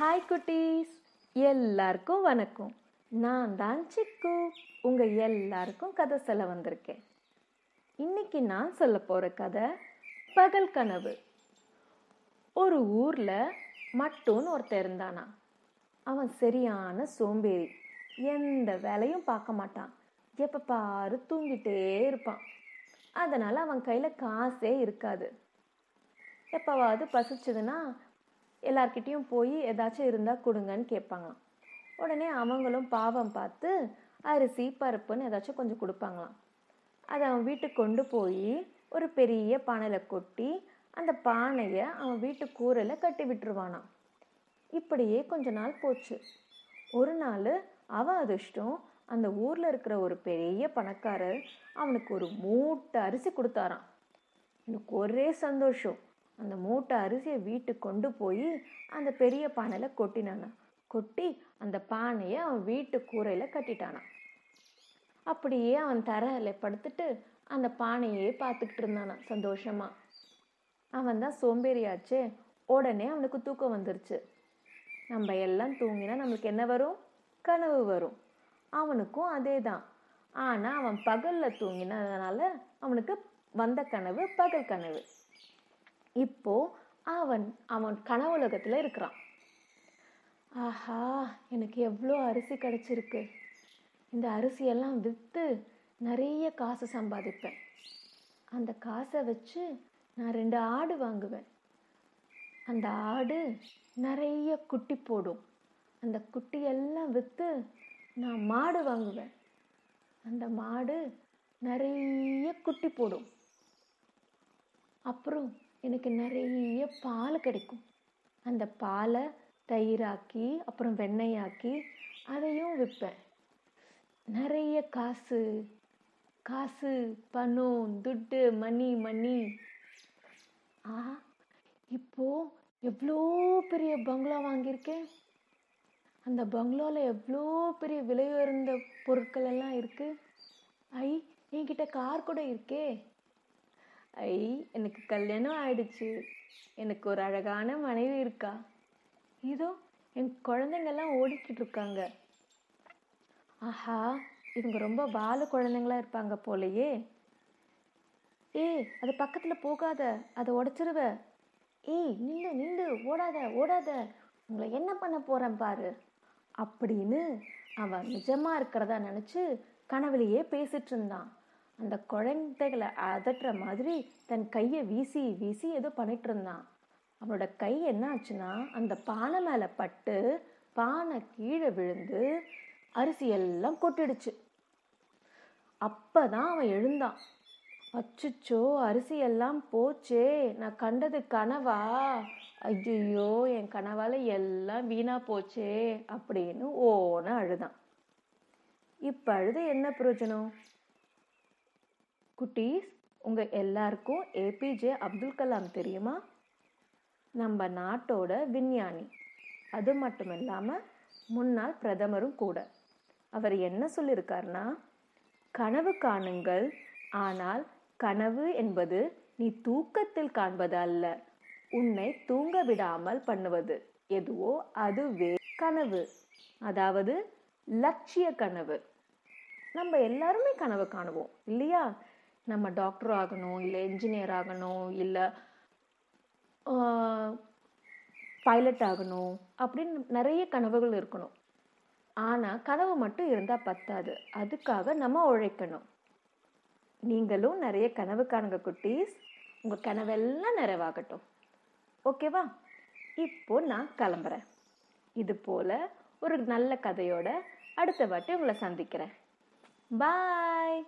Hi குட்டீஸ். எல்லாருக்கும் வணக்கம். நான் தான் சிக்கு. உங்கள் எல்லாருக்கும் கதை சொல்ல வந்திருக்கேன். இன்னைக்கு நான் சொல்ல போகிற கதை பகல் கனவு. ஒரு ஊரில் மட்டும்னு ஒருத்தர் இருந்தானா. அவன் சரியான சோம்பேறி. எந்த வேலையும் பார்க்க மாட்டான். எப்போ பாரு தூங்கிட்டே இருப்பான். அதனால் அவன் கையில் காசே இருக்காது. எப்போவாவது பசிச்சதுன்னா எல்லார்கிட்டேயும் போய் ஏதாச்சும் இருந்தால் கொடுங்கன்னு கேட்பாங்களாம். உடனே அவங்களும் பாவம் பார்த்து அரிசி பருப்புன்னு ஏதாச்சும் கொஞ்சம் கொடுப்பாங்களாம். அதை அவன் வீட்டுக்கு கொண்டு போய் ஒரு பெரிய பானையில் கொட்டி அந்த பானையை அவன் வீட்டு கூரையில் கட்டி விட்டுருவானாம். இப்படியே கொஞ்ச நாள் போச்சு. ஒரு நாள் அவன் அதிர்ஷ்டம் அந்த ஊரில் இருக்கிற ஒரு பெரிய பணக்காரர் அவனுக்கு ஒரு மூட்டை அரிசி கொடுத்தாரான் எனக்கு ஒரே சந்தோஷம். அந்த மூட்டை அரிசியை வீட்டுக்கு கொண்டு போய் அந்த பெரிய பானையில் கொட்டினானான் கொட்டி அந்த பானையை அவன் வீட்டு கூரையில் கட்டிட்டானான் அப்படியே அவன் தரையில் படுத்துட்டு அந்த பானையே பார்த்துக்கிட்டு இருந்தானான் சந்தோஷமாக அவன் தான் சோம்பேறியாச்சு உடனே அவனுக்கு தூக்கம் வந்துருச்சு. நம்ம எல்லாம் தூங்கினா நம்மளுக்கு என்ன வரும்? கனவு வரும். அவனுக்கும் அதே தான். ஆனால் அவன் பகலில் தூங்கினதுனால அவனுக்கு வந்த கனவு பகல் கனவு. இப்போ அவன் அவன் கனவுலகத்தில் இருக்கிறான். ஆஹா எனக்கு எவ்வளோ அரிசி கிடச்சிருக்கு. இந்த அரிசியெல்லாம் விற்று நிறைய காசு சம்பாதிப்பேன். அந்த காசை வச்சு நான் ரெண்டு ஆடு வாங்குவேன். அந்த ஆடு நிறைய குட்டி போடும். அந்த குட்டியெல்லாம் விற்று நான் மாடு வாங்குவேன். அந்த மாடு நிறைய குட்டி போடும். அப்புறம் எனக்கு நிறைய பால் கிடைக்கும். அந்த பாலை தயிராக்கி அப்புறம் வெண்ணெயாக்கி அதையும் விற்பேன். நிறைய காசு காசு பணம் துட்டு மணி மணி. ஆ இப்போ எவ்வளோ பெரிய பங்களா வாங்கியிருக்கேன்? அந்த பங்களாவில் எவ்வளோ பெரிய விலை உயர்ந்த பொருட்கள் எல்லாம் இருக்குது ஐ என்கிட்ட கார் கூட இருக்கே. ஐ எனக்கு கல்யாணம் ஆயிடுச்சு. எனக்கு ஒரு அழகான மனைவி இருக்கா? இதோ என் குழந்தைங்கெல்லாம் ஓடிக்கிட்டு இருக்காங்க ஆஹா இவங்க ரொம்ப வாழ குழந்தைங்களா இருப்பாங்க போலயே. ஏய் அது பக்கத்தில் போகாத அதை உடச்சிருவ. ஏய் நில்லு நில்லு ஓடாத ஓடாத. உங்களை என்ன பண்ண போகிறேன் பாரு. அப்படின்னு அவன் நிஜமாக இருக்கிறதா நினச்சி கனவுலையே பேசிட்டு இருந்தான். அந்த குழந்தைகளை அதட்டுற மாதிரி தன் கையை வீசி வீசி ஏதோ பண்ணிட்டு இருந்தான். அவனோட கை என்ன ஆச்சுன்னா அந்த பானை மேலே பட்டு பானை கீழே விழுந்து அரிசி எல்லாம் கொட்டிடுச்சு. அப்பதான் அவன் எழுந்தான். அச்சுச்சோ அரிசி எல்லாம் போச்சே நான் கண்டது கனவா? ஐயோ என் கனவால எல்லாம் வீணா போச்சே அப்படின்னு ஓன அழுதான். இப்ப அழுது என்ன பிரயோஜனம்? குட்டீஸ் உங்கள் எல்லாருக்கும் ஏபிஜே அப்துல் கலாம் தெரியுமா? நம்ம நாட்டோட விஞ்ஞானி. அது மட்டும் இல்லாமல் முன்னாள் பிரதமரும் கூட. அவர் என்ன சொல்லியிருக்காருன்னா கனவு காணுங்கள் ஆனால் கனவு என்பது நீ தூக்கத்தில் காண்பது அல்ல உன்னை தூங்க விடாமல் பண்ணுவது. எதுவோ அதுவே கனவு. அதாவது லட்சிய கனவு. நம்ம எல்லாருமே கனவு காணுவோம் இல்லையா? நம்ம டாக்டர் ஆகணும் இல்லை என்ஜினியர் ஆகணும் இல்லை பைலட் ஆகணும் அப்படின்னு நிறைய கனவுகள் இருக்கணும். ஆனால் கனவு மட்டும் இருந்தால் பத்தாது. அதுக்காக நம்ம உழைக்கணும். நீங்களும் நிறைய கனவு காணுங்க குட்டீஸ். உங்கள் கனவெல்லாம் நிறைவாகட்டும். ஓகேவா இப்போ நான் கிளம்புறேன். இது போல ஒரு நல்ல கதையோட அடுத்த வாட்டி உங்களை சந்திக்கிறேன். பாய்